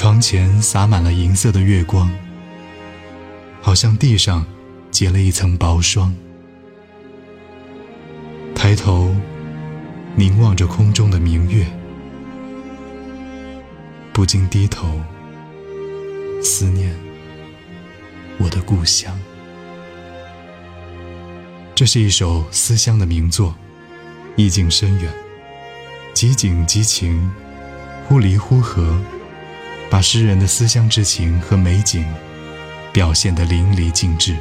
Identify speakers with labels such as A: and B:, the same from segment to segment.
A: 床前洒满了银色的月光，好像地上结了一层薄霜。抬头凝望着空中的明月，不禁低头思念我的故乡。这是一首思乡的名作，意境深远，即景即情，忽离忽合。把诗人的思乡之情和美景表现得淋漓尽致。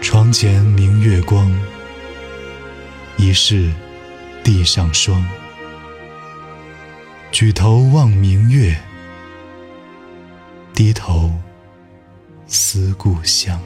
A: 床前明月光，疑是地上霜。举头望明月，低头思故乡。